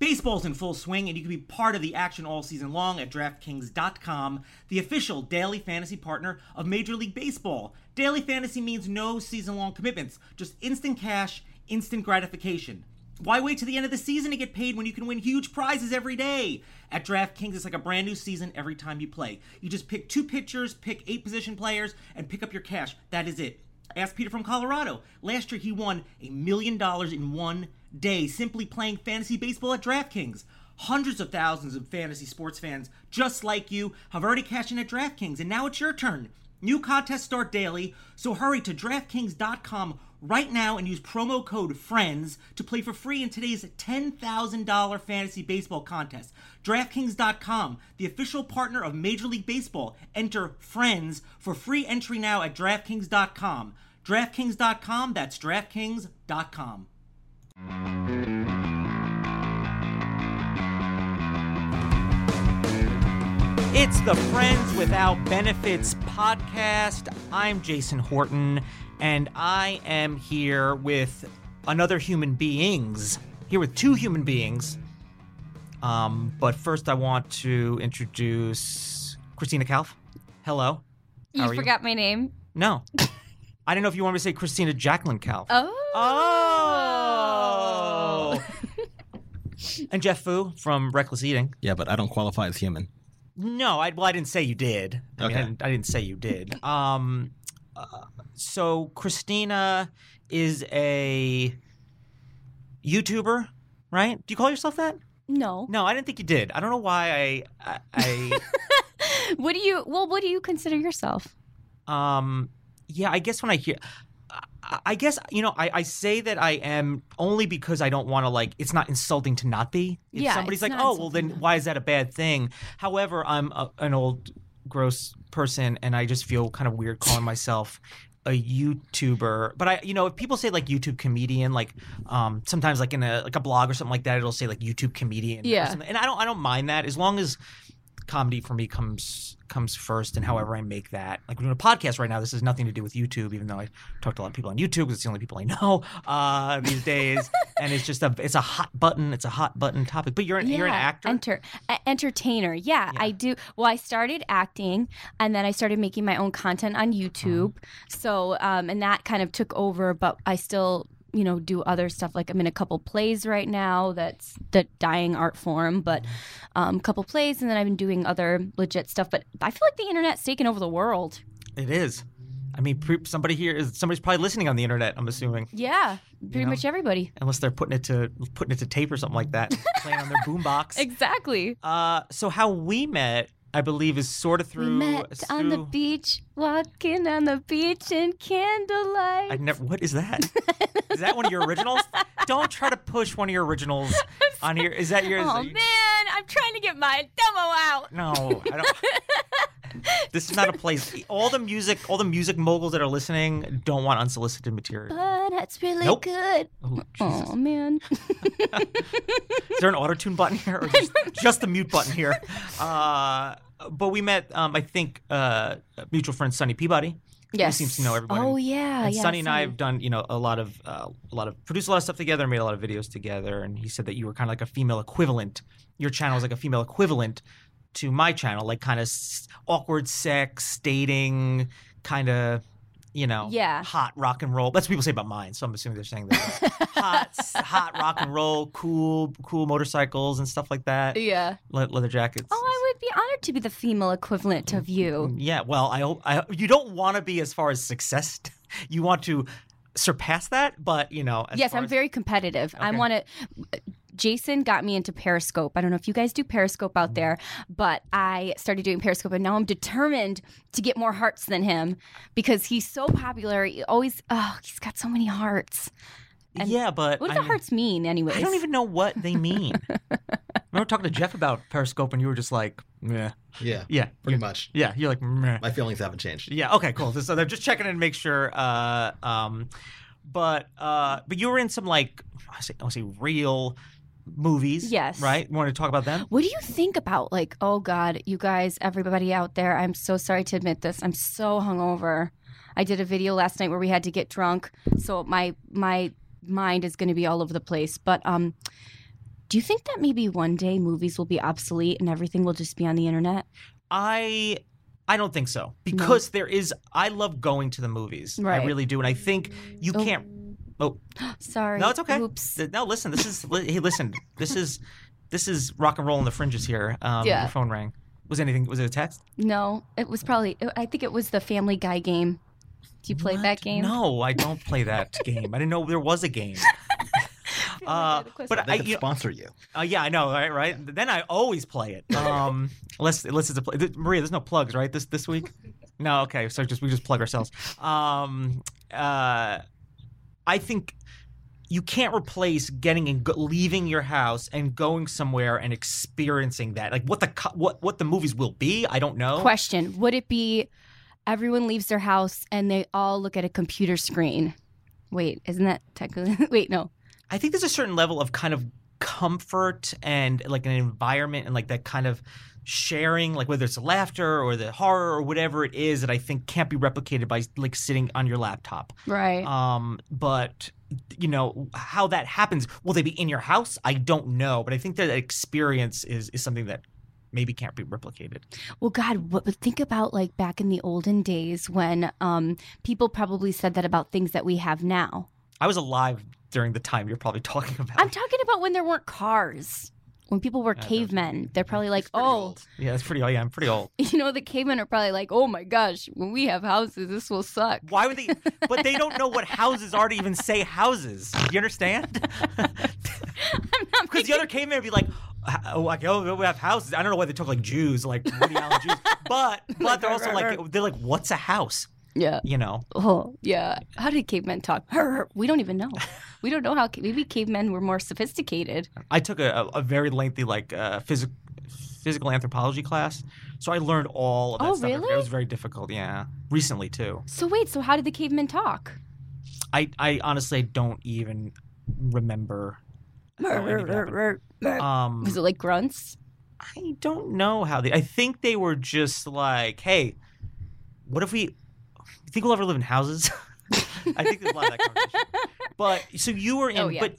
Baseball's in full swing, and you can be part of the action all season long at DraftKings.com, the official daily fantasy partner of Major League Baseball. Daily fantasy means no season long commitments, just instant cash, instant gratification. Why wait to the end of the season to get paid when you can win huge prizes every day? At DraftKings, it's like a brand new season every time you play. You just pick two pitchers, pick eight position players, and pick up your cash. That is it. Ask Peter from Colorado. Last year, he won a million dollars in one day simply playing fantasy baseball at DraftKings. Hundreds of thousands of fantasy sports fans just like you have already cashed in at DraftKings, and now it's your turn. New contests start daily, so hurry to DraftKings.com right now and use promo code FRIENDS to play for free in today's $10,000 fantasy baseball contest. DraftKings.com, the official partner of Major League Baseball. Enter FRIENDS for free entry now at DraftKings.com. DraftKings.com, that's DraftKings.com. It's the Friends Without Benefits podcast. I'm Jason Horton, and I am here with another human beings. Here with two human beings. Um, but first, I want to introduce Christina Calph. Hello. You How you? forgot my name. No. I didn't know if you wanted me to say Christina Jacqueline Calph. Oh. Oh. And Jeff Fu from Reckless Eating. Yeah, but I don't qualify as human. No, I well, I didn't say you did. I, mean, I, Okay. didn't, I didn't say you did. Um, uh, so Christina is a YouTuber, right? Do you call yourself that? No. No, I didn't think you did. I don't know why I, I, What do you? Well, what do you consider yourself? Um, yeah, I guess when I hear. I- guess you know I, I say that I am only because I don't want to like it's not insulting to not be. If Yeah, somebody's like, oh well, then why is that a bad thing? However, I'm a, an old gross person, and I just feel kind of weird calling myself a YouTuber. But I, you know, if people say like YouTube comedian, like um sometimes like in a like a blog or something like that, it'll say like YouTube comedian. or Yeah. something. and I don't I don't mind that as long as comedy for me comes comes first and however I make that. Like we're doing a podcast right now. This has nothing to do with YouTube, even though I talk to a lot of people on YouTube 'cause it's the only people I know uh, these days. and it's just a it's a hot button. It's a hot button topic. But you're an, you're an actor. Enter, entertainer. Yeah, Yeah. I do. Well, I started acting, and then I started making my own content on YouTube. Uh-huh. So, um, and that kind of took over. But I still, you know, do other stuff. Like I'm in a couple plays right now. That's the dying art form, but Uh-huh. um, couple plays, and then I've been doing other legit stuff. But I feel like the internet's taken over the world. it is. I mean, pre- somebody here is somebody's probably listening on the internet. I'm assuming, Yeah, pretty know? much everybody. unless they're putting it to putting it to tape or something like that, playing on their boombox. Exactly. Uh, so how we met, I believe, is sort of through. we met on the beach, walking on the beach in candlelight. I never. What is that? is that one of your originals? Don't try to push one of your originals on here. Is that your? is oh that man, I'm trying to get my demo out. No, I don't. this is not a place. All the music, all the music moguls that are listening don't want unsolicited material. But that's really Nope. good. Oh, Jesus. Oh man. Is there an auto tune button here, or just, just the mute button here? Uh, but we met, um, I think, uh, mutual friend Sonny Peabody. yes. seems to know everybody. Oh yeah, and yeah. Sonny and I have done, you know, a lot of, uh, a lot of produced a lot of stuff together, made a lot of videos together, and he said that you were kind of like a female equivalent. Your channel is like a female equivalent to my channel, like kind of awkward sex, dating, kind of, you know, Yeah. hot rock and roll. That's what people say about mine, so I'm assuming they're saying that hot, hot rock and roll, cool, cool motorcycles and stuff like that, Yeah. Le- leather jackets. Oh, I would be honored to be the female equivalent of you. Yeah, well, I hope I, you don't want to be as far as success. You want to surpass that, but you know. Yes, I'm as- very competitive. I want to. Jason got me into Periscope. I don't know if you guys do Periscope out there, but I started doing Periscope, and now I'm determined to get more hearts than him because he's so popular. He always, oh, he's got so many hearts. And yeah, but What do I the mean- hearts mean, anyways? I don't even know what they mean. I remember talking to Jeff about Periscope, and you were just like, "Yeah, Yeah, yeah, pretty you- much. yeah." You're like, Meh. My feelings haven't changed. Yeah. Okay. Cool. So they're just checking in to make sure. Uh, um, but uh, but you were in some like I say I say real movies. Yes. Right. Want to talk about them? What do you think about like, oh God, you guys, everybody out there, I'm so sorry to admit this. I'm so hungover. I did a video last night where we had to get drunk, so my my mind is going to be all over the place. But um, do you think that maybe one day movies will be obsolete and everything will just be on the internet? I I don't think so because there is. I love going to the movies. I really do, and I think you Oh. can't. Oh Sorry. no, it's okay. Oops. No, listen. This is li- hey, listen. This is this is rock and roll in the fringes here. Um, Yeah. Your phone rang. Was anything? Was it a text? No, it was probably. I think it was the Family Guy game. Do you play that game? No, I don't play that game. I didn't know there was a game. Uh, but They I, could you, sponsor you. uh, yeah, I know, right? Right. Then I always play it. Um, unless unless it's a play. th- Maria, there's no plugs, right? This this week. No, okay. So just we just plug ourselves. Um, uh, I think you can't replace getting and go, leaving your house and going somewhere and experiencing that. Like what the what what the movies will be, I don't know. Question: Would it be everyone leaves their house and they all look at a computer screen? Wait, isn't that technically? Wait, no. I think there's a certain level of kind of comfort and like an environment and like that kind of sharing, like whether it's the laughter or the horror or whatever it is that I think can't be replicated by like sitting on your laptop. Right. Um, but you know how that happens. Will they be in your house? I don't know, but I think that experience is is something that maybe can't be replicated. well, God, what, but think about like back in the olden days when um, people probably said that about things that we have now. I was alive during the time you're probably talking about. I'm talking about when there weren't cars. When people were cavemen, they're probably like, "Oh, old. yeah, that's pretty. Oh, yeah, I'm pretty old. you know, the cavemen are probably like, "Oh my gosh, when we have houses, this will suck." Why would they? But they don't know what houses are to even say houses. Do you understand? I'm Because the other cavemen would be like, oh, like, oh, we have houses. I don't know why they talk like Jews, like Woody Allen Jews. But but they're also like, they're like, what's a house? Yeah. You know? Oh, yeah. How did cavemen talk? We don't even know. We don't know how. Maybe cavemen were more sophisticated. I took a, a, very lengthy like uh, physical physical anthropology class, so I learned all of that Oh, stuff. It was very difficult. Yeah, recently too. So wait, so how did the cavemen talk? I I honestly don't even remember. how any of it happened. Um, Was it like grunts? I don't know how they. I think they were just like, hey, what if we? You think we'll ever live in houses? I think there's a lot of that conversation. But so you were in, Oh, yeah. but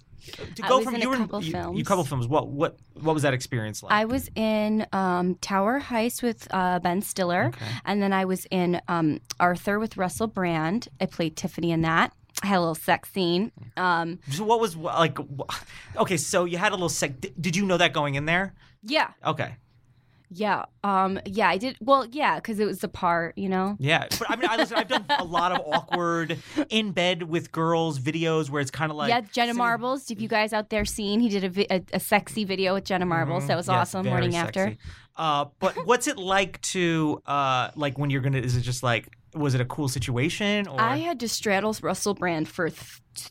to I go was from in a you were couple you, films. you couple films. What what what was that experience like? I was in um, Tower Heist with uh, Ben Stiller, Okay. and then I was in um, Arthur with Russell Brand. I played Tiffany in that. I had a little sex scene. Um, So what was like? Okay, so you had a little. Did, did you know that going in there? yeah, Okay, yeah, um, yeah. I did. Well, yeah, because it was the part, you know. yeah. But I mean, I listen. I've done a lot of awkward in bed with girls videos where it's kind of like yeah, Jenna Marbles. If you guys out there seen, he did a, vi- a, a sexy video with Jenna Marbles. That was Yes, awesome. Morning after. Uh, but what's it like to uh, like when you're gonna? Is it just like? Was it a cool situation? Or I had to straddle Russell Brand for th-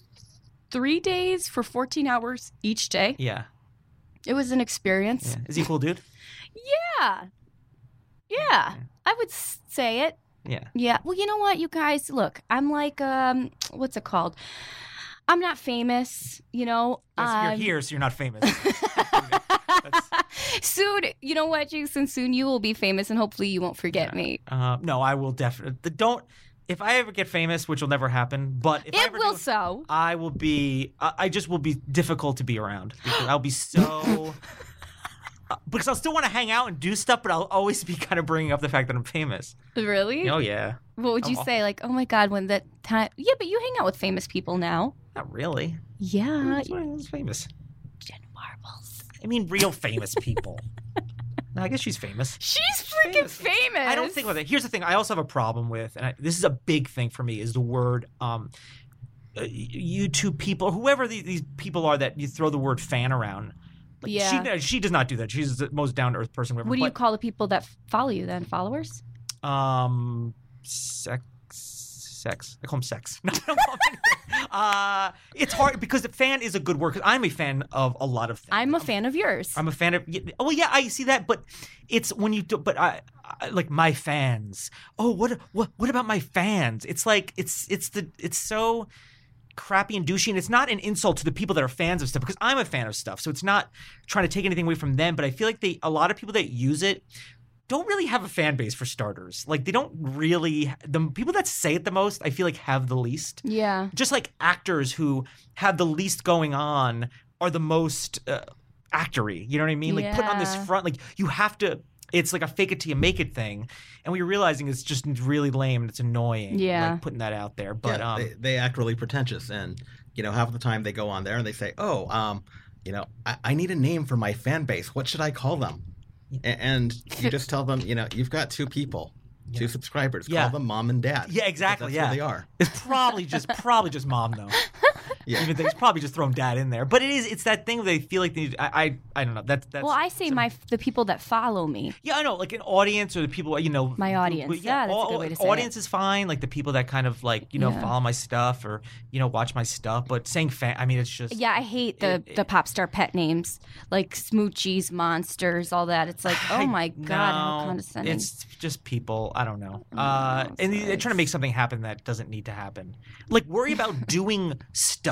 three days for 14 hours each day. yeah, It was an experience. yeah. Is he a cool dude? Yeah. Yeah. I would say it. Yeah. Yeah. Well, you know what, you guys, look, I'm like, um, what's it called? I'm not famous, you know. Yes, you're um, here, so you're not famous. Soon, you know what, Jason? Soon you will be famous, and hopefully you won't forget me. Uh, no, I will definitely don't. If I ever get famous, which will never happen, but if I It ever will do, so. I will be. I I just will be difficult to be around because I'll be so. Because I'll still want to hang out and do stuff, but I'll always be kind of bringing up the fact that I'm famous. Really? Oh yeah, What would you Oh. say? Like, oh my god, when that time? Yeah, but you hang out with famous people now. not really. Yeah. That's why I famous. Jen Marbles. I mean, real famous people. no, I guess she's famous. She's freaking Famous. famous. I don't think about that. Here's the thing. I also have a problem with, and I, this is a big thing for me, is the word um, uh, YouTube people, whoever these, these people are that you throw the word fan around. Like, Yeah. she she does not do that. She's the most down to earth person. Ever. What do you But, call the people that follow you then? Followers? Um, sex, sex. I call them sex. No, call them uh, it's hard because the fan is a good word. 'cause I'm a fan of a lot of things. I'm a fan of yours. I'm a fan of. Oh yeah, I see that, but it's when you do. But I, I like my fans. Oh, what what what about my fans? It's like it's it's the it's so crappy and douchey, and it's not an insult to the people that are fans of stuff because I'm a fan of stuff. So it's not trying to take anything away from them. But I feel like they a lot of people that use it don't really have a fan base for starters. Like they don't really the people that say it the most. I feel like have the least yeah. just like actors who have the least going on are the most uh, actory. You know what I mean? Like put on this front, like you have to. It's like a fake it till you make it thing, and what you're realizing is just really lame and it's annoying. Yeah. like putting that out there. But yeah, um, they, they act really pretentious, and you know, half the time they go on there and they say, "Oh, um, you know, I, I need a name for my fan base. What should I call them?" A- And you just tell them, you know, you've got two people, two subscribers. Yeah. Call them mom and dad. Yeah, exactly, That's yeah. where they are. it's probably just probably just mom though. Yeah. Even things probably just thrown dad in there. But it is it's that thing where they feel like they. Need, I, I I don't know. That's that's. Well, I say my the people that follow me. Yeah, I know. Like an audience or the people, you know, My audience. Yeah, that's a good way to say. Audience is fine. Like the people that kind of like you know Yeah. follow my stuff or you know watch my stuff. But saying fan, I mean, it's just Yeah, I hate the It- the pop star pet names like smoochies, monsters, all that. It's like, oh I- my god, how no, condescending. It's just people. I don't know. Oh, Uh, and they're trying to make something happen that doesn't need to happen. Like worry about doing stuff,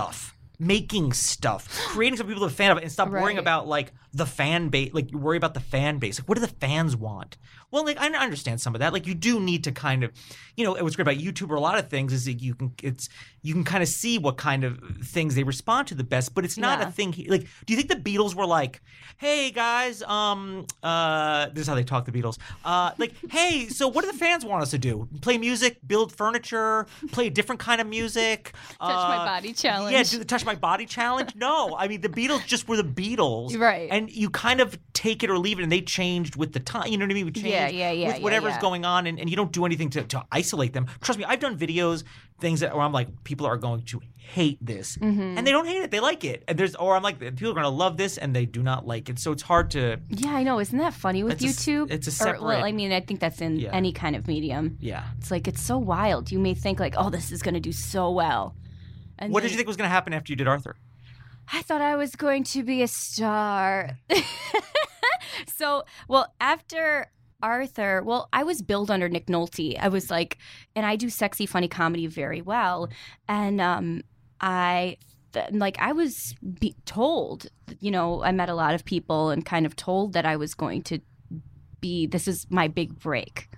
making stuff, creating some people to fan of it, and stop worrying about like the fan base. Like you worry about the fan base. Like what do the fans want? Well, like I understand some of that. Like you do need to kind of, you know, what's great about YouTube or a lot of things is that you can it's you can kind of see what kind of things they respond to the best. But it's not Yeah. a thing. Like, do you think the Beatles were like, "Hey guys, um, uh, this is how they talk the Beatles. Uh, like, hey, so what do the fans want us to do? Play music, build furniture, play a different kind of music, Touch my uh, body challenge. Yeah, do the touch my body challenge. No, I mean the Beatles just were the Beatles, Right. And you kind of take it or leave it, and they changed with the time. You know what I mean? We changed Yeah, yeah, yeah, with yeah, whatever's yeah. going on, and, and you don't do anything to, to isolate them. Trust me, I've done videos, things that where I'm like, people are going to hate this, Mm-hmm. and they don't hate it; they like it. And there's, or I'm like, people are going to love this, and they do not like it. So it's hard to, yeah, I know. Isn't that funny with It's a YouTube? it's a Or, well, separate- I mean, I think that's in Yeah. any kind of medium. yeah. It's like it's so wild. You may think like, oh, this is going to do so well. And What did you think was going to happen after you did Arthur? I thought I was going to be a star. so, well, after Arthur, well, I was billed under Nick Nolte. I was like, and I do sexy, funny comedy very well. And um, I, th- like, I was be- told, you know, I met a lot of people and kind of told that I was going to be, this is my big break.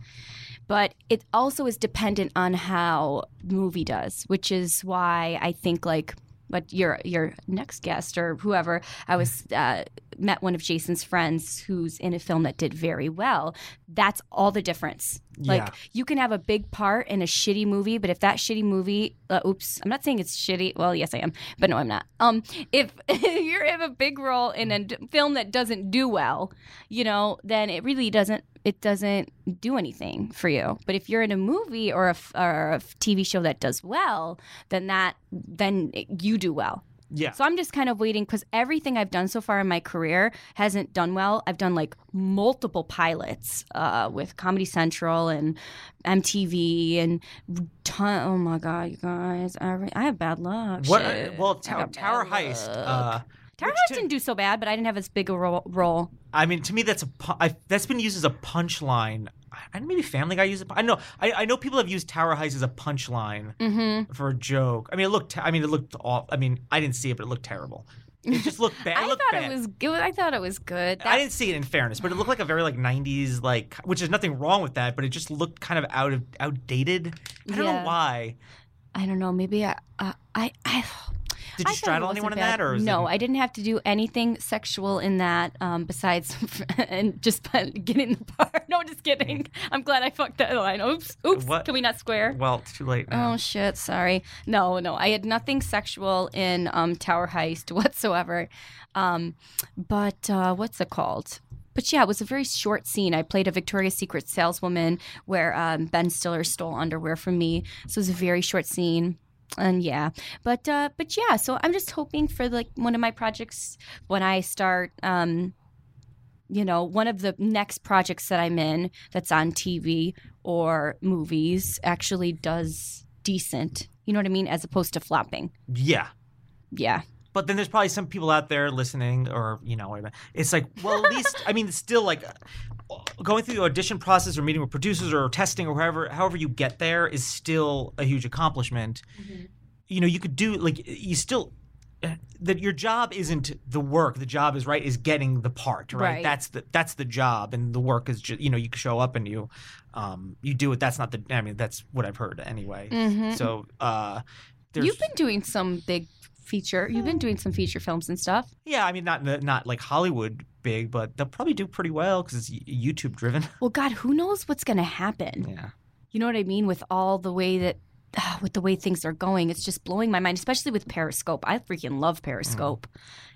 But it also is dependent on how movie does, which is why I think like but your your next guest or whoever I was uh, met one of Jason's friends who's in a film that did very well. That's all the difference. Like Yeah. you can have a big part in a shitty movie, but if that shitty movie, uh, oops, I'm not saying it's shitty. Well, yes, I am, but no, I'm not. Um, if you have a big role in a d- film that doesn't do well, you know, then it really doesn't. It doesn't do anything for you. But if you're in a movie or a, f- or a TV show that does well, then that then it- you do well. Yeah. So I'm just kind of waiting because everything I've done so far in my career hasn't done well. I've done like multiple pilots uh, with Comedy Central and MTV and ton. Oh my god, you guys! I, I have bad luck. What? Shit. well, I Tower, got Tower bad Heist. Uh, Tower Heist to- didn't do so bad, but I didn't have as big a ro- role. I mean, to me, that's a pu- I, that's been used as a punchline. I maybe Family Guy used it. I know. I, I know people have used Tower Heist as a punchline Mm-hmm. for a joke. I mean, it looked. I mean, it looked off. I mean, I didn't see it, but it looked terrible. It just looked bad. I looked thought bad. it was good. I thought it was good. I didn't see it in fairness, but it looked like a very like '90s like, which is nothing wrong with that, but it just looked kind of out of outdated. I don't know why. I don't know. Maybe I. Uh, I. I Did you straddle anyone in that, or no? It, I didn't have to do anything sexual in that, um, besides and just getting the part. No, just kidding. I'm glad I fucked that line. Oops, oops. What? Can we not square? well, it's too late now. Oh shit! Sorry. No, no. I had nothing sexual in um, Tower Heist whatsoever. Um, but uh, what's it called? But yeah, it was a very short scene. I played a Victoria's Secret saleswoman where um, Ben Stiller stole underwear from me. So it was a very short scene. And yeah but uh but yeah so i'm just hoping for like one of my projects when i start um you know one of the next projects that i'm in that's on tv or movies actually does decent you know what i mean as opposed to flopping Yeah. yeah But then there's probably some people out there listening, or you know. It's like, well, at least I mean, it's still like going through the audition process or meeting with producers or testing or wherever, however you get there is still a huge accomplishment. You know, you could do like you still uh, that your job isn't the work. The job is right is getting the part. Right. Right. That's the that's the job, and the work is just you know you show up and you um you do it. That's not the. I mean, that's what I've heard anyway. Mhm. So uh, you've been doing some big feature you've been doing some feature films and stuff Yeah, I mean, not not like Hollywood big, but they'll probably do pretty well because it's YouTube driven. well god who knows what's gonna happen? Yeah, you know what I mean? With all the way that ah, with the way things are going it's just blowing my mind especially with Periscope. I freaking love mm. Periscope.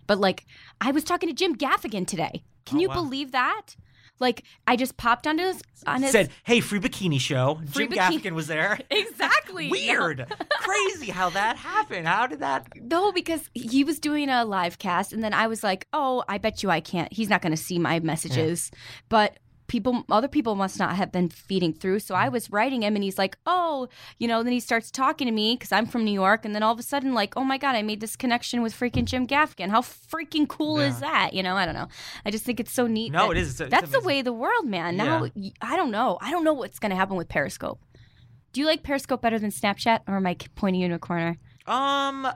But like I was talking to Jim Gaffigan today. Can Oh, you wow. believe that like I just popped onto his on his said, "Hey, free bikini show." Free Jim bikini- Gaffigan was there. exactly Weird, crazy how that happened. How did that? No, because he was doing a live cast, and then I was like, "Oh, I bet you I can't. He's not going to see my messages." But people, other people must not have been feeding through. So I was writing him, and he's like, "Oh, you know." Then he starts talking to me because I'm from New York, and then all of a sudden, like, "Oh my god, I made this connection with freaking Jim Gaffigan. How freaking cool is that?" You know, I don't know. I just think it's so neat. No, that- it is. It's- That's the way of the world, man. Now I don't know. I don't know what's going to happen with Periscope. Do you like Periscope better than Snapchat, or am I pointing you in a corner? Um,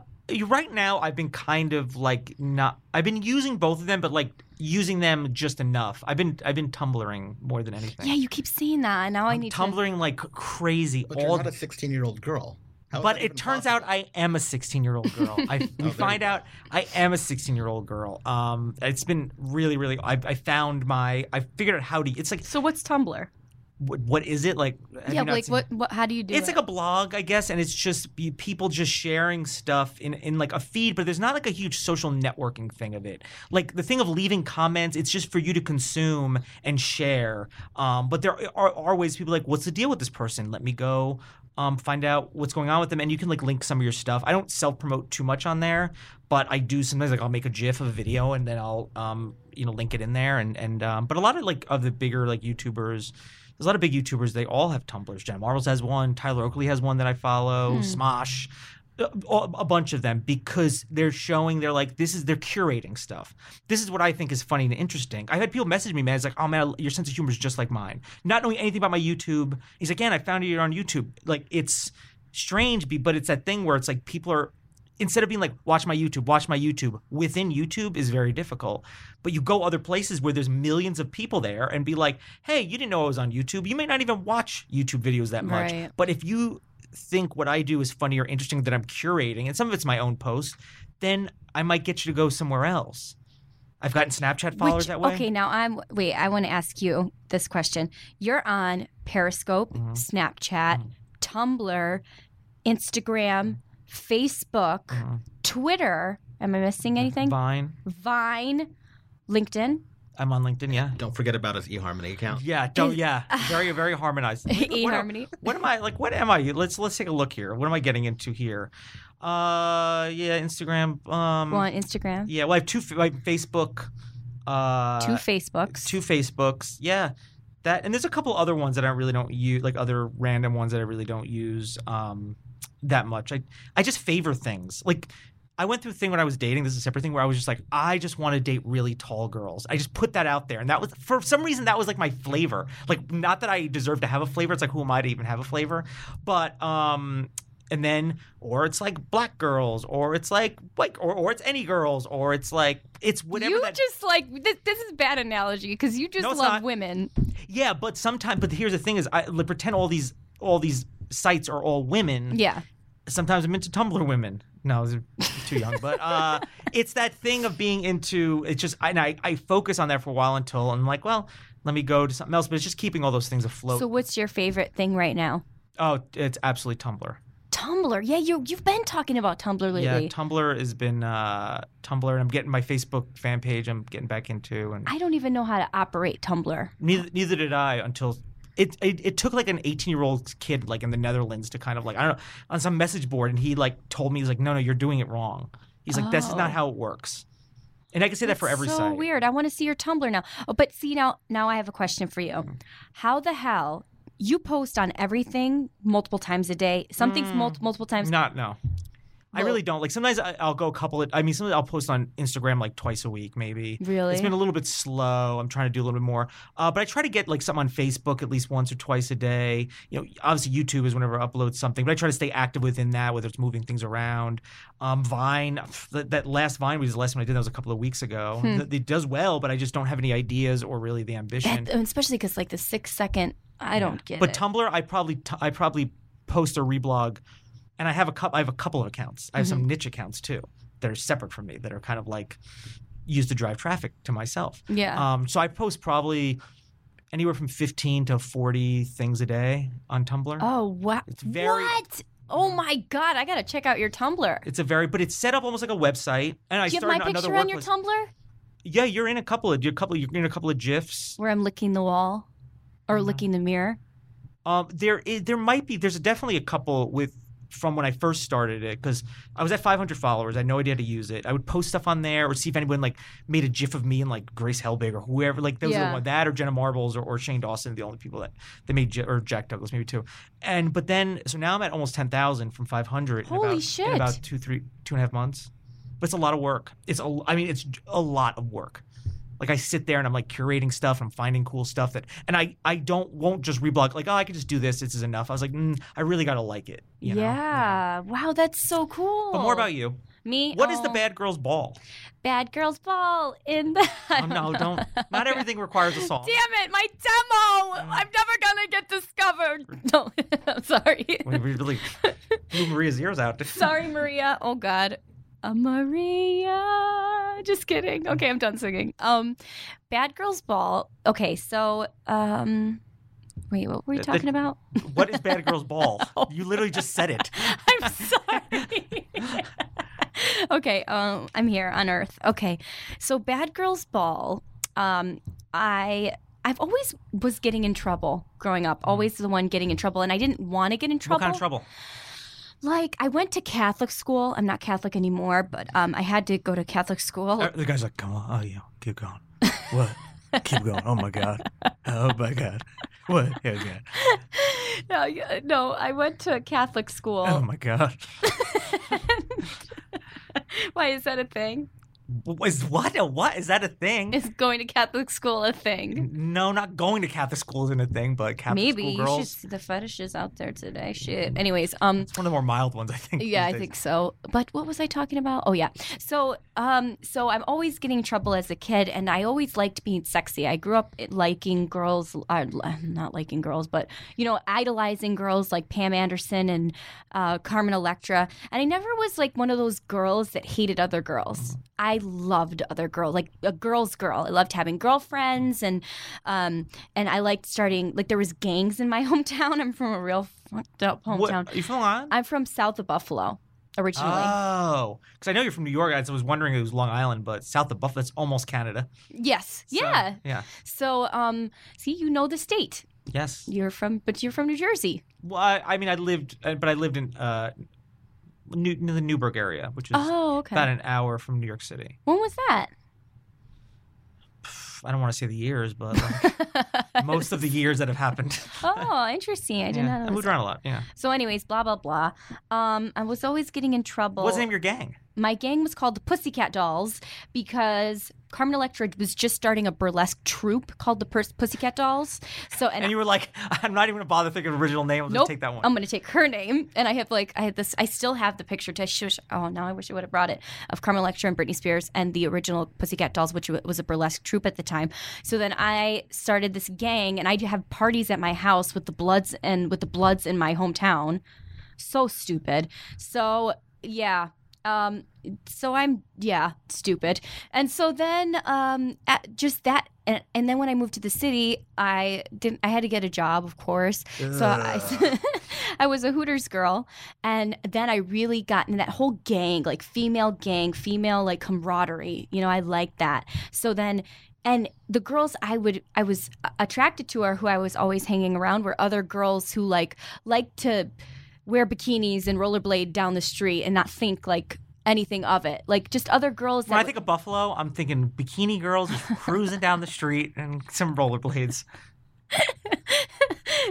right now I've been kind of like not. I've been using both of them, but like using them just enough. I've been I've been tumbling more than anything. Yeah, you keep saying that, and now I I'm need to. tumbling like crazy But all you're not a 16 year old girl. How is but it turns possible? out I am a 16 year old girl. I we find out I am a 16 year old girl. Um, it's been really, really. I, I found my. I figured out how to. It's like So what's Tumblr? What, what is it like? yeah, like seen- what, what? How do you do it? It's it? like a blog, I guess, and it's just people just sharing stuff in, in like a feed, but there's not like a huge social networking thing of it. Like the thing of leaving comments, it's just for you to consume and share. Um, but there are, are ways people like, what's the deal with this person? Let me go um, find out what's going on with them, and you can like link some of your stuff. I don't self promote too much on there, but I do sometimes like I'll make a GIF of a video and then I'll um, you know link it in there, and and um, but a lot of like of the bigger like YouTubers. There's a lot of big YouTubers. They all have Tumblrs. Jen Marbles has one. Tyler Oakley has one that I follow. Hmm. Smosh, a, a bunch of them because they're showing. They're like this is they're curating stuff. This is what I think is funny and interesting. I've had people message me, man. It's like, oh man, your sense of humor is just like mine. Not knowing anything about my YouTube. He's like, man, I found you on YouTube. Like it's strange, but it's that thing where it's like people are instead of being like watch my youtube watch my youtube within youtube is very difficult but you go other places where there's millions of people there and be like hey you didn't know i was on youtube you may not even watch youtube videos that much Right. but if you think what i do is funny or interesting that i'm curating and some of it's my own post then i might get you to go somewhere else i've gotten snapchat followers Which, that way Okay, now I'm wait. I want to ask you this question. You're on Periscope, Mhm. Snapchat, Mhm. Tumblr, Instagram, Facebook, Mhm. Twitter. Am I missing anything? vine Vine, LinkedIn, i'm on linkedin yeah Don't forget about his eHarmony account. yeah don't yeah very very harmonized What- what- eHarmony. what am I like? What am I? Let's let's take a look here. What am I getting into here? Uh, yeah, Instagram. Um, Well, on Instagram, yeah, well, I have two. fa- Like Facebook. Uh, two Facebooks. two Facebooks. Yeah, that and there's a couple other ones that I really don't use, like other random ones that I really don't use um that much. I I just favor things like. I went through a thing when I was dating. This is a separate thing where I was just like, I just want to date really tall girls. I just put that out there, and that was for some reason that was like my flavor. Like, not that I deserve to have a flavor. It's like, who am I to even have a flavor? But um, and then or it's like black girls, or it's like like, or or it's any girls, or it's like it's whatever. you that, just like this, this is bad analogy because you just No, love not. women. Yeah, but sometimes, but here's the thing: is I like, pretend all these all these sites are all women. Yeah. Sometimes I'm into Tumblr women. No, too young, but uh, it's that thing of being into. It's just I, and I I focus on that for a while until I'm like, well, let me go to something else. But it's just keeping all those things afloat. So what's your favorite thing right now? oh, it's absolutely Tumblr. Tumblr. Yeah, you you've been talking about Tumblr lately. Yeah, Tumblr has been uh, Tumblr, and I'm getting my Facebook fan page. I'm getting back into, and I don't even know how to operate Tumblr. neither neither did I until it, it it took like an 18 year old kid like in the Netherlands to kind of like I don't know on some message board, and he like told me he's like, no, no, you're doing it wrong. He's like, this is not Oh. how it works. And I can say that for That's every so site. weird. I want to see your Tumblr now. Oh, but see now, now I have a question for you. Mm-hmm. How the hell you post on everything multiple times a day? Something's Mm. mul- multiple times. Not no. I really don't. Like sometimes I, I'll go a couple of. I mean, sometimes I'll post on Instagram like twice a week, maybe. Really? It's been a little bit slow. I'm trying to do a little bit more, uh, but I try to get like something on Facebook at least once or twice a day. You know, obviously YouTube is whenever I upload something, but I try to stay active within that, whether it's moving things around. Um, Vine, that, that last Vine was the last one I did. That was a couple of weeks ago. Hmm. It, it does well, but I just don't have any ideas or really the ambition. That- especially because like the six second. I don't get But it. Tumblr, I probably t- I probably post or reblog, and I have a couple. I have a couple of accounts. I have some Mm-hmm. niche accounts too that are separate from me that are kind of like used to drive traffic to myself. yeah. Um, so I post probably anywhere from fifteen to forty things a day on Tumblr. oh wow. it's very- What? Oh my god! I gotta check out your Tumblr. It's a very, but it's set up almost like a website. And I Do you have my picture on your Tumblr Yeah, you're in a couple of you're a couple. You're in a couple of gifs. where I'm licking the wall or Mhm. licking the mirror? Um, there is, there might be there's definitely a couple with from when I first started it because I was at 500 followers. I had no idea how to use it. I would post stuff on there or see if anyone like made a GIF of me and like Grace Helbig or whoever. Like those are Yeah. the one that or Jenna Marbles or, or Shane Dawson, the only people that they made or Jack Douglass maybe too. And but then so now I'm at almost 10,000 from 500. in Holy about, shit. In about two three two and a half months. But it's a lot of work. It's a, I mean it's a lot of work. Like I sit there and I'm like curating stuff. I'm finding cool stuff that, and I I don't won't just reblog like oh I could just do this. This is enough. I was like mm, I really gotta like it. You know? yeah. Wow, that's so cool. But more about you. me. What is the Oh, bad girl's ball? bad girls ball in the? Oh, no, know. don't. Not everything requires a song. Damn it, my demo! I'm never gonna get discovered. No, I'm sorry. We we really blew Maria's ears out. sorry, Maria. Oh God, uh, Maria. Just kidding. Okay, I'm done singing. Um, Bad Girls Ball. Okay, so um, wait, what were we The- the- talking about? What is bad girl's ball? You literally just said it. I'm sorry. okay, um, I'm here on Earth. Okay, so Bad Girls Ball. Um, I I've always was getting in trouble growing up. Always the one getting in trouble, and I didn't want to get in trouble. What kind of trouble? Like I went to Catholic school. I'm not Catholic anymore, but um, I had to go to Catholic school. Uh, The guy's like, come on. Oh, yeah. Keep going. What? Keep going. Oh, my God. Oh, my God. What? Oh, God. no, yeah, no, I went to Catholic school. Oh, my God. Why is that a thing? Is what? A what? Is that a thing? Is going to Catholic school a thing? No, not going to Catholic school isn't a thing, but Catholic Maybe school you should girls. see the fetishes out there today. Shit. Anyways, um, It's one of the more mild ones, I think. yeah, I think so. But what was I talking about? Oh yeah. So um so I'm always getting in trouble as a kid and I always liked being sexy. I grew up liking girls uh, not liking girls, but you know, idolizing girls like Pam Anderson and uh, Carmen Electra. And I never was like one of those girls that hated other girls. I loved other girls, like a girl's girl. I loved having girlfriends and um and I liked starting like there was gangs in my hometown. I'm from a real fucked up hometown. What? Are you from Long? I'm from south of Buffalo originally. Oh, because I know you're from New York. I was wondering it was Long Island, but south of Buffalo, that's almost Canada. yes. So, yeah. Yeah. So um see you know the state. Yes. You're from but you're from New Jersey. Well, I, I mean, I lived, uh, but I lived in uh, New, near the Newburgh area, which is Oh, okay. about an hour from New York City. when was that? I don't want to say the years, but like, most of the years that have happened. Oh, interesting. I did yeah. not I know. moved around a lot. Yeah. So anyways, blah blah blah. Um I was always getting in trouble. What's the name of your gang? My gang was called the Pussycat Dolls because Carmen Electra was just starting a burlesque troupe called the Pers- Pussycat Dolls. So and, And you were like, I'm not even gonna bother thinking of original name. I'll Nope. take that one. I'm gonna take her name, and I have like I had this. I still have the picture to shush. Oh, now I wish I would have brought it of Carmen Electra and Britney Spears and the original Pussycat Dolls, which was a burlesque troupe at the time. So then I started this gang, and I'd have parties at my house with the Bloods and with the Bloods in my hometown. So stupid. So yeah. Um, so I'm yeah stupid, and so then um, just that, and, and then when I moved to the city, I didn't. I had to get a job, of course. So I, I was a Hooters girl, and then I really got into that whole gang, like female gang, female like camaraderie. You know, I liked that. So then and the girls I would I was attracted to or who I was always hanging around were other girls who like like to wear bikinis and rollerblade down the street and not think like anything of it. Like just other girls that When I think of Buffalo, I'm thinking bikini girls just cruising down the street and some rollerblades.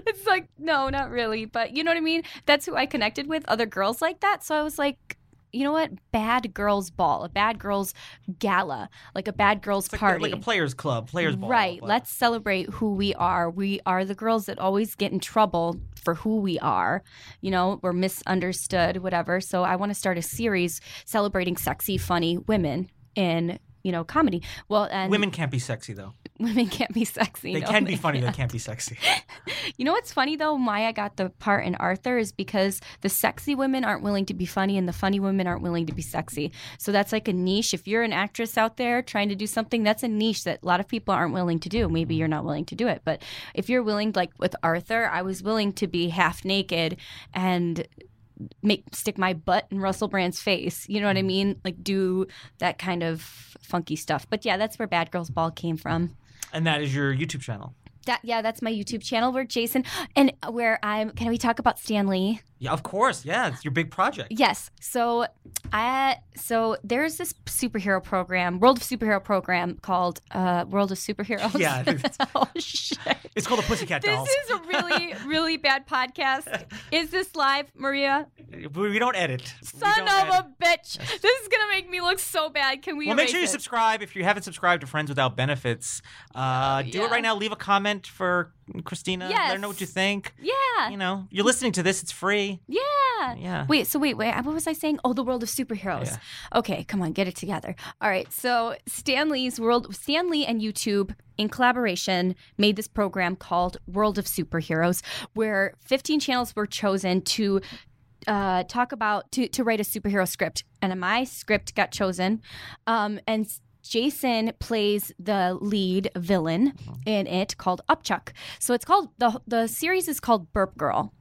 it's like no, not really, but you know what I mean? That's who I connected with, other girls like that. So I was like you know what? Bad girls ball, a bad girls gala, like a bad girls like, party. like a players club, players ball. Right. but- Let's celebrate who we are. We are the girls that always get in trouble for who we are. You know, we're misunderstood, whatever. So I want to start a series celebrating sexy, funny women in, you know, comedy. Well, and Women can't be sexy though. women can't be sexy. They no, can be funny. They can't. can't be sexy. You know what's funny though? Maya got the part in Arthur is because the sexy women aren't willing to be funny and the funny women aren't willing to be sexy. So that's like a niche. If you're an actress out there trying to do something, that's a niche that a lot of people aren't willing to do. Maybe mm-hmm. you're not willing to do it, but if you're willing, like with Arthur, I was willing to be half naked and make stick my butt in Russell Brand's face. You know what I mm-hmm. mean? Like do that kind of funky stuff. But yeah, that's where Bad Girls Ball came from. And that is your YouTube channel. That yeah, that's my YouTube channel where Jason and where I'm. Can we talk about Stan Lee? Yeah, of course. Yeah, it's your big project. Yes. So I so there's this superhero program, World of Superhero program called uh, World of Superheroes. Yeah, it's- oh shit. It's called the Pussycat This Dolls. This is a really, really bad podcast. Is this live, Maria? We don't edit. Son don't of edit. a bitch! This is gonna make me look so bad. Can we? Well, make sure you it? subscribe if you haven't subscribed to Friends Without Benefits. Uh, do yeah. it right now. Leave a comment for Christina. Let her know what you think. Yeah, You know, you're listening to this. It's free. Yeah. Yeah. Wait, so wait, wait. What was I saying? Oh, the world of superheroes. Yeah. Okay, come on, get it together. All right, so Stan Lee's World, Stan Lee and YouTube in collaboration made this program called World of Superheroes, where 15 channels were chosen to uh, talk about to to write a superhero script, and my script got chosen, um, and. Jason plays the lead villain in it called Upchuck. So it's called the the series is called Burp Girl.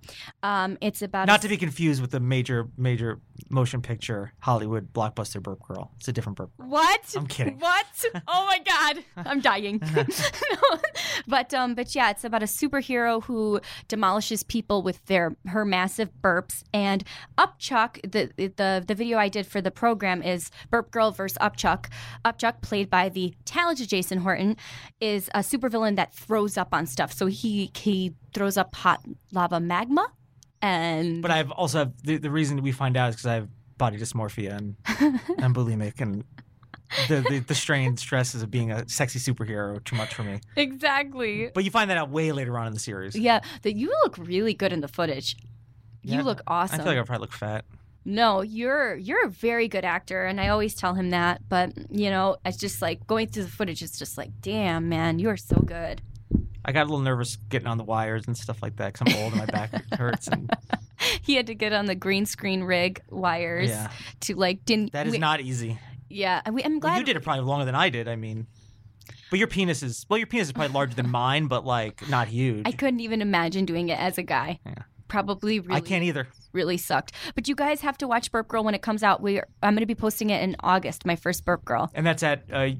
Um, it's about Not a- to be confused with the major, major motion picture Hollywood blockbuster Burp Girl. It's a different Burp. Girl. What? I'm kidding. What? Oh my god, I'm dying. No. But um, but yeah, it's about a superhero who demolishes people with their her massive burps. And Upchuck, the the the video I did for the program is Burp Girl versus Upchuck. Upchuck, played by the talented Jason Horton, is a supervillain that throws up on stuff. So he he throws up hot lava magma, and But I've also have, the the reason we find out is because I have body dysmorphia and I'm bulimic and. The, the the strain stresses of being a sexy superhero too much for me. exactly. But you find that out way later on in the series. Yeah, that you look really good in the footage. Yeah, You look awesome. I feel like I probably look fat. No, you're you're a very good actor, and I always tell him that. But you know, it's just like going through the footage. It's just like, damn, man, you are so good. I got a little nervous getting on the wires and stuff like that because I'm old and my back hurts. And He had to get on the green screen rig wires yeah, to like didn't. that is we- not easy. Yeah, we, I'm Well, glad you did it probably longer than I did. I mean, but your penis is well, your penis is probably larger than mine, but like not huge. I couldn't even imagine doing it as a guy. Yeah. Probably really, I can't either. really sucked. But you guys have to watch Burp Girl when it comes out. We I'm going to be posting it in August. My first Burp Girl. And that's at uh,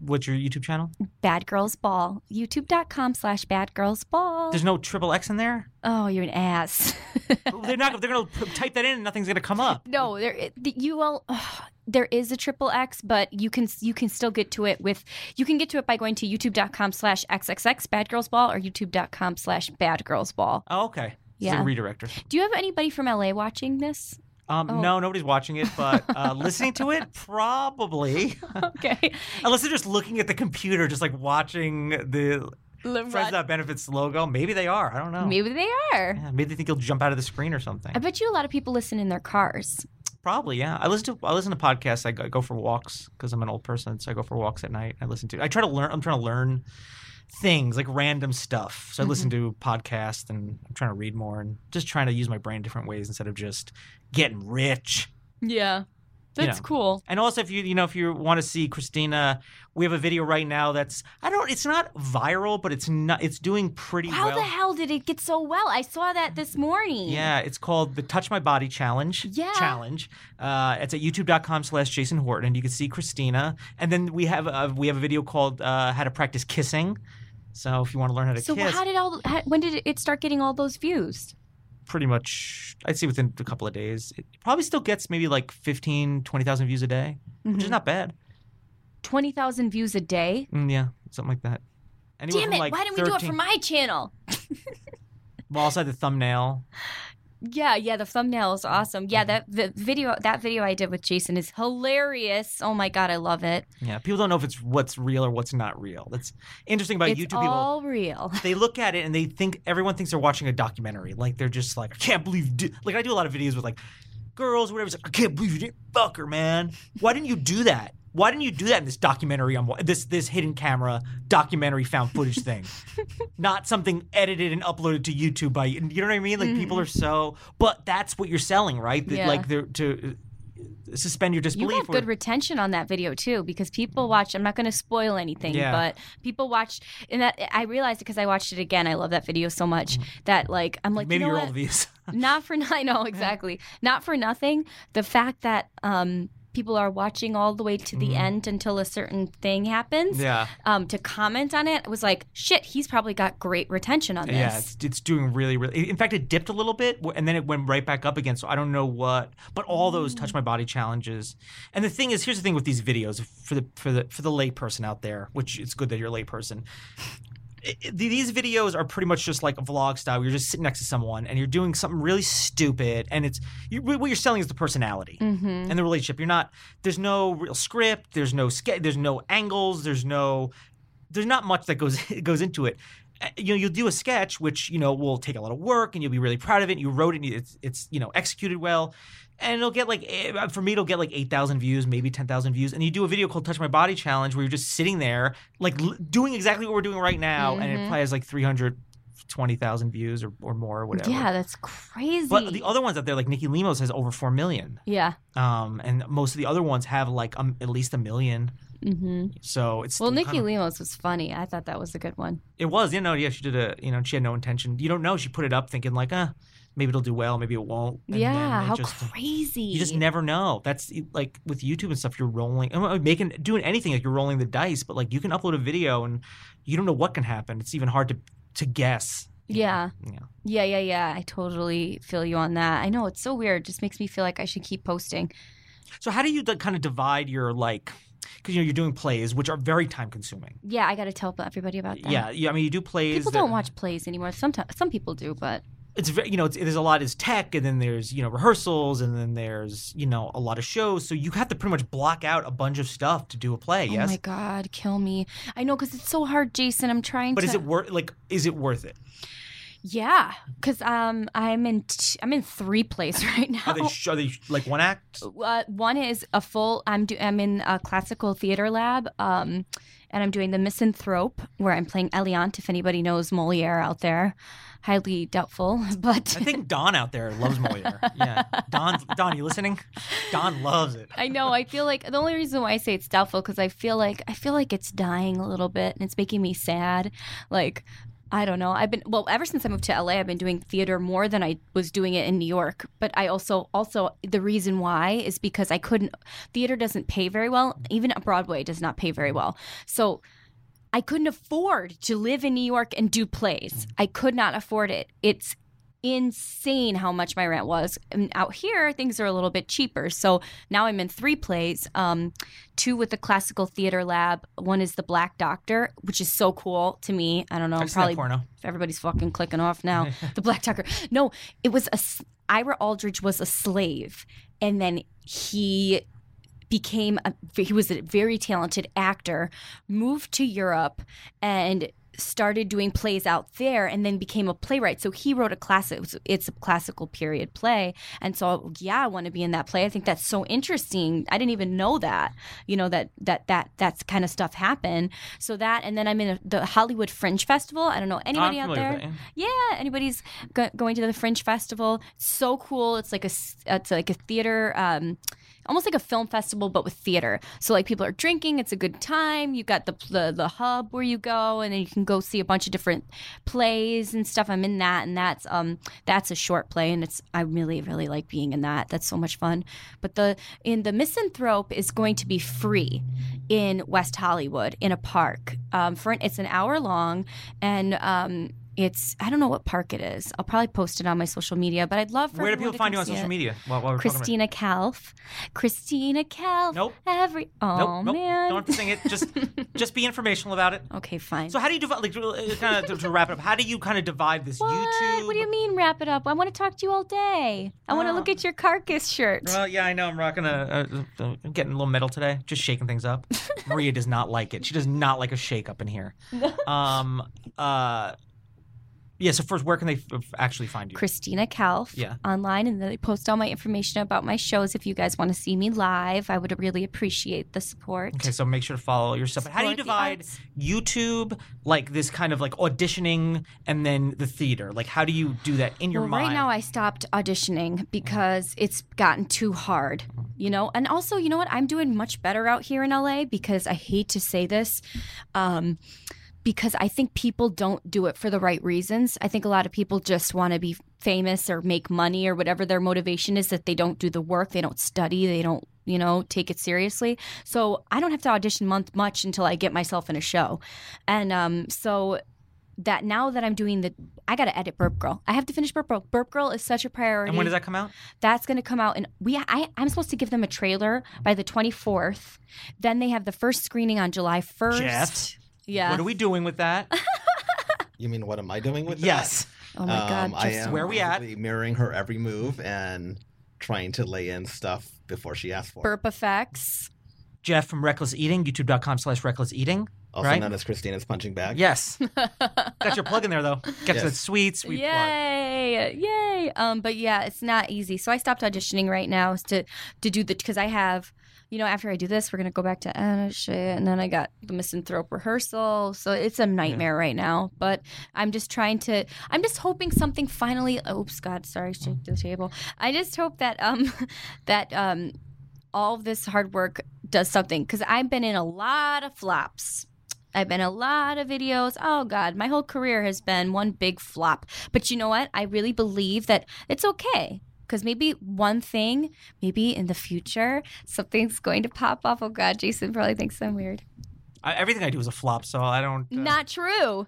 what's your YouTube channel? Bad Girls Ball. YouTube.com slash Bad Girls Ball. There's no triple X in there. Oh, you're an ass. they're not. They're gonna p- type that in and nothing's gonna come up. No, there you will. there is a triple X, but you can you can still get to it with you can get to it by going to youtube.com slash xxx bad girls ball or youtube.com slash bad girls ball. Oh, okay. Yeah. a redirector. Do you have anybody from LA watching this? Um, Oh. No, nobody's watching it, but uh, listening to it, probably. Okay. Unless they're just looking at the computer, just like watching the Friends Without Benefits logo. Maybe they are. I don't know. Maybe they are. Yeah, maybe they think you'll jump out of the screen or something. I bet you a lot of people listen in their cars. Probably, yeah. I listen to I listen to podcasts. I go, I go for walks because I'm an old person, so I go for walks at night. I listen to. I try to learn. I'm trying to learn things like random stuff. So I mm-hmm. listen to podcasts and I'm trying to read more and just trying to use my brain different ways instead of just getting rich. Yeah. That's know. cool. And also, if you you know if you want to see Christina, we have a video right now that's I don't. It's not viral, but it's not. It's doing pretty well. How well. the hell did it get so well? I saw that this morning. Yeah, it's called the Touch My Body Challenge. Yeah. Challenge. Uh, it's at youtube.com slash Jason Horton. You can see Christina. And then we have a, we have a video called uh, How to Practice Kissing. So if you want to learn how to So kiss, So how did all? How, when did it start getting all those views? Pretty much, I'd say within a couple of days. It probably still gets maybe like 15, 20,000 views a day, which Mm-hmm. is not bad. Twenty thousand views a day. Mm, yeah, something like that. Anywhere Damn it! like, Why didn't we do it for my channel? Well, also had the thumbnail. Yeah, yeah, the thumbnail is awesome. Yeah, mm-hmm. that the video that video I did with Jason is hilarious. Oh my god, I love it. Yeah, people don't know if it's what's real or what's not real. That's interesting about it's YouTube people. all real. they look at it and they think everyone thinks they're watching a documentary. Like they're just like, I can't believe. Like I do a lot of videos with like girls, or whatever. It's like, I can't believe you didn't fuck her, man. Why didn't you do that? Why didn't you do that in this documentary? On this this hidden camera documentary found footage thing, not something edited and uploaded to YouTube by you know what I mean? Like people are so, but that's what you're selling, right? Yeah. Like they're to uh, suspend your disbelief. You have good or- retention on that video too, because people watch. I'm not going to spoil anything, Yeah. but people watch, and that I realized it because I watched it again. I love that video so much that like I'm like, maybe you know you're what? all the views. not for I know exactly. Not for nothing. The fact that um people are watching all the way to the end until a certain thing happens. Yeah. Um, to comment on it, I was like, shit, he's probably got great retention on this. Yeah, it's, it's doing really, really. In fact, it dipped a little bit, and then it went right back up again. So I don't know what, but all those touch my body challenges. And the thing is, here's the thing with these videos for the for the for the lay person out there, which it's good that you're a lay person. I- I- These videos are pretty much just like a vlog style. You're just sitting next to someone and you're doing something really stupid, and it's you, what you're selling is the personality Mm-hmm. and the relationship. You're not. There's no real script. There's no ske- There's no angles. There's no. There's not much that goes goes into it. Uh, You know, you'll do a sketch, which you know will take a lot of work, and you'll be really proud of it. And You wrote it, and it's it's you know executed well, and it'll get like eh, for me, it'll get like eight thousand views, maybe ten thousand views. And you do a video called "Touch My Body Challenge," where you're just sitting there, like l- doing exactly what we're doing right now, and it Mhm. probably has like three hundred twenty thousand views or, or more, or whatever. Yeah, that's crazy. But the other ones out there, like Nikki Limo's, has over four million yeah. um, and most of the other ones have like um, at least a million. Hmm So it's Well, Nikki kind of- Limo's was funny. I thought that was a good one. It was, you know, yeah. She did a, you know, she had no intention. You don't know. She put it up thinking like, uh, maybe it'll do well, maybe it won't. And yeah, it how just- crazy. You just never know. That's like with YouTube and stuff. You're rolling, uh, making, doing anything like you're rolling the dice. But like you can upload a video and you don't know what can happen. It's even hard to to guess. Yeah. Yeah. Yeah, yeah, yeah. I totally feel you on that. I know it's so weird. It just makes me feel like I should keep posting. So how do you kind of divide your like? Because you know you're doing plays, which are very time consuming. Yeah, I got to tell everybody about that. Yeah, yeah. I mean, you do plays. People that- don't watch plays anymore. Sometimes some people do, but it's very you know it's, there's a lot is tech and then there's you know rehearsals and then there's you know a lot of shows so you have to pretty much block out a bunch of stuff to do a play oh yes my god, kill me. I know because it's so hard, Jason. I'm trying but to. is it worth like is it worth it Yeah, because um, I'm in t- I'm in three plays right now. are they sh- are they like one act uh, one is a full. I'm do, I'm in a classical theater lab. Um, and I'm doing the Misanthrope, where I'm playing Eliante. If anybody knows Moliere out there, highly doubtful, but i think don out there loves moliere yeah don don you listening don loves it I know. I feel like the only reason why I say it's doubtful because I feel like I feel like it's dying a little bit and it's making me sad. Like I don't know. I've been well ever since I moved to LA. I've been doing theater more than I was doing it in New York. But I also also the reason why is because I couldn't. Theater doesn't pay very well. Even Broadway does not pay very well. So. I couldn't afford to live in New York and do plays. I could not afford it. It's insane how much my rent was. And out here, things are a little bit cheaper. So now I'm in three plays um, two with the Classical Theater Lab. One is The Black Doctor, which is so cool to me. I don't know. I've I'm seen that probably porno everybody's fucking clicking off now. the Black Doctor. No, it was a Ira Aldridge was a slave, and then he became a he was a very talented actor moved to Europe and started doing plays out there and then became a playwright. So he wrote a classic it's- it's a classical period play and so yeah I want to be in that play. I think that's so interesting. I didn't even know that you know that that that that's kind of stuff happened. So that and then I'm in a, the Hollywood Fringe Festival. I don't know anybody out there? yeah. anybody's go- going to the fringe festival? So cool. It's like a it's like a theater um almost like a film festival, but with theater. So like people are drinking, it's a good time. You got the the the hub where you go, and then you can go see a bunch of different plays and stuff. I'm in that, and that's um that's a short play, and it's I really really like being in that. That's so much fun. But the in the Misanthrope is going to be free in West Hollywood in a park. Um, for it's an hour long, and um, it's I don't know what park it is. I'll probably post it on my social media, but I'd love for Where do people to find you on social it. media? While, while Christina Calph. Christina Calph. Nope. Every oh Nope, nope. man. Don't have to sing it. Just, just be informational about it. okay, fine. So how do you divide? Like, kind of to, to wrap it up. How do you kind of divide this what? YouTube? What do you mean wrap it up? I want to talk to you all day. I want to Oh. look at your carcass shirt. Well, yeah, I know. I'm rocking a. a, a I'm getting a little metal today. Just shaking things up. Maria does not like it. She does not like a shake up in here. Um. Uh. Yeah. So first, where can they f- actually find you? Christina Calph Yeah. online, and then I post all my information about my shows. If you guys want to see me live, I would really appreciate the support. Okay, so make sure to follow your stuff. How do you divide. YouTube, like this kind of like auditioning, and then the theater? Like, how do you do that in your well, mind? right now I stopped auditioning because it's gotten too hard, you know. And also, you know what? I'm doing much better out here in LA because I hate to say this, um, because I think people don't do it for the right reasons. I think a lot of people just want to be famous or make money or whatever their motivation is. That they don't do the work, they don't study, they don't. You know, take it seriously. So I don't have to audition month much until I get myself in a show, and um, so that now that I'm doing the, I got to edit Burp Girl. I have to finish Burp Girl. Burp Girl is such a priority. and when does that come out? That's going to come out, and we, I, I'm supposed to give them a trailer by the 24th. Then they have the first screening on July 1st. Jeff, yeah. what are we doing with that? You mean what am I doing with that? yes. oh my God. Um, I just am Where we at? mirroring her every move and trying to lay in stuff before she asks for. it. burp effects. Jeff from Reckless Eating, youtube.com slash reckless eating. Also right? known as Christina's punching bag. Yes. Got your plug in there, though. Got Yes. that sweet, sweet plug. Yay! Yay! Um, but yeah, it's not easy. So I stopped auditioning right now is to to do the because I have, you know, after I do this, we're gonna go back to Anna shit, and then I got the misanthrope rehearsal. So it's a nightmare right now. But I'm just trying to. I'm just hoping something finally. Oops, God, sorry, shake the table. I just hope that um that um all this hard work does something because I've been in a lot of flops. I've been a lot of videos. Oh God, my whole career has been one big flop. But you know what? I really believe that it's okay. Because maybe one thing, maybe in the future, something's going to pop off. Oh God, Jason probably thinks I'm weird. I, everything I do is a flop, so I don't. Uh, Not true.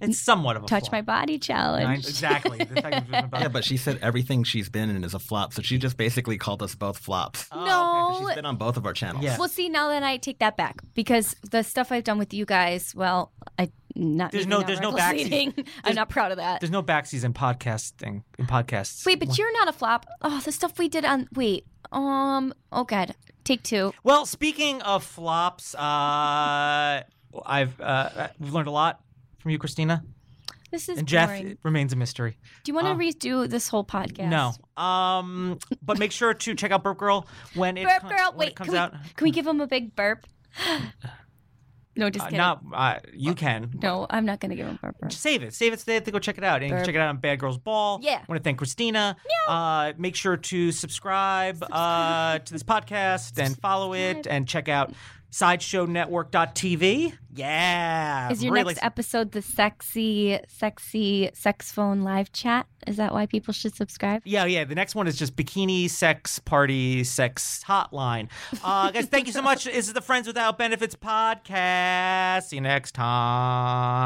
It's somewhat of a Touch flop. my body I- challenge. exactly. The fact that- Yeah, but she said everything she's been in is a flop, so she just basically called us both flops. Oh, no. She's been on both of our channels. Yeah. Well, see, now that I take that back, because the stuff I've done with you guys, well, I not. There's no- there's no eating. I'm not proud of that. There's no backseas in podcasting. In podcasts. Wait, but you're not a flop. Oh, the stuff we did on. Wait. Um. Oh God. Take two. Well, speaking of flops, uh, I've uh, we've learned a lot from you, Christina, This is and Jeff boring. remains a mystery. Do you want to uh, redo this whole podcast? No, um, but make sure to check out Burp Girl when it Burp com- girl. Wait. it comes Can we, out. can we give him a big burp? no, just Uh, kidding. not uh, you can. no, I'm not gonna give him burp. Just save it. Save it so they have to go check it out. And you can check it out on Bad Girls Ball. Yeah. I want to thank Christina. Uh, make sure to subscribe, Uh, to this podcast and follow it and check out sideshownetwork.tv. Yeah. Is your really- next episode the sexy, sexy sex phone live chat? Is that why people should subscribe? Yeah, yeah. The next one is just bikini sex party sex hotline. Uh, guys, thank you so much. This is the Friends Without Benefits podcast. See you next time.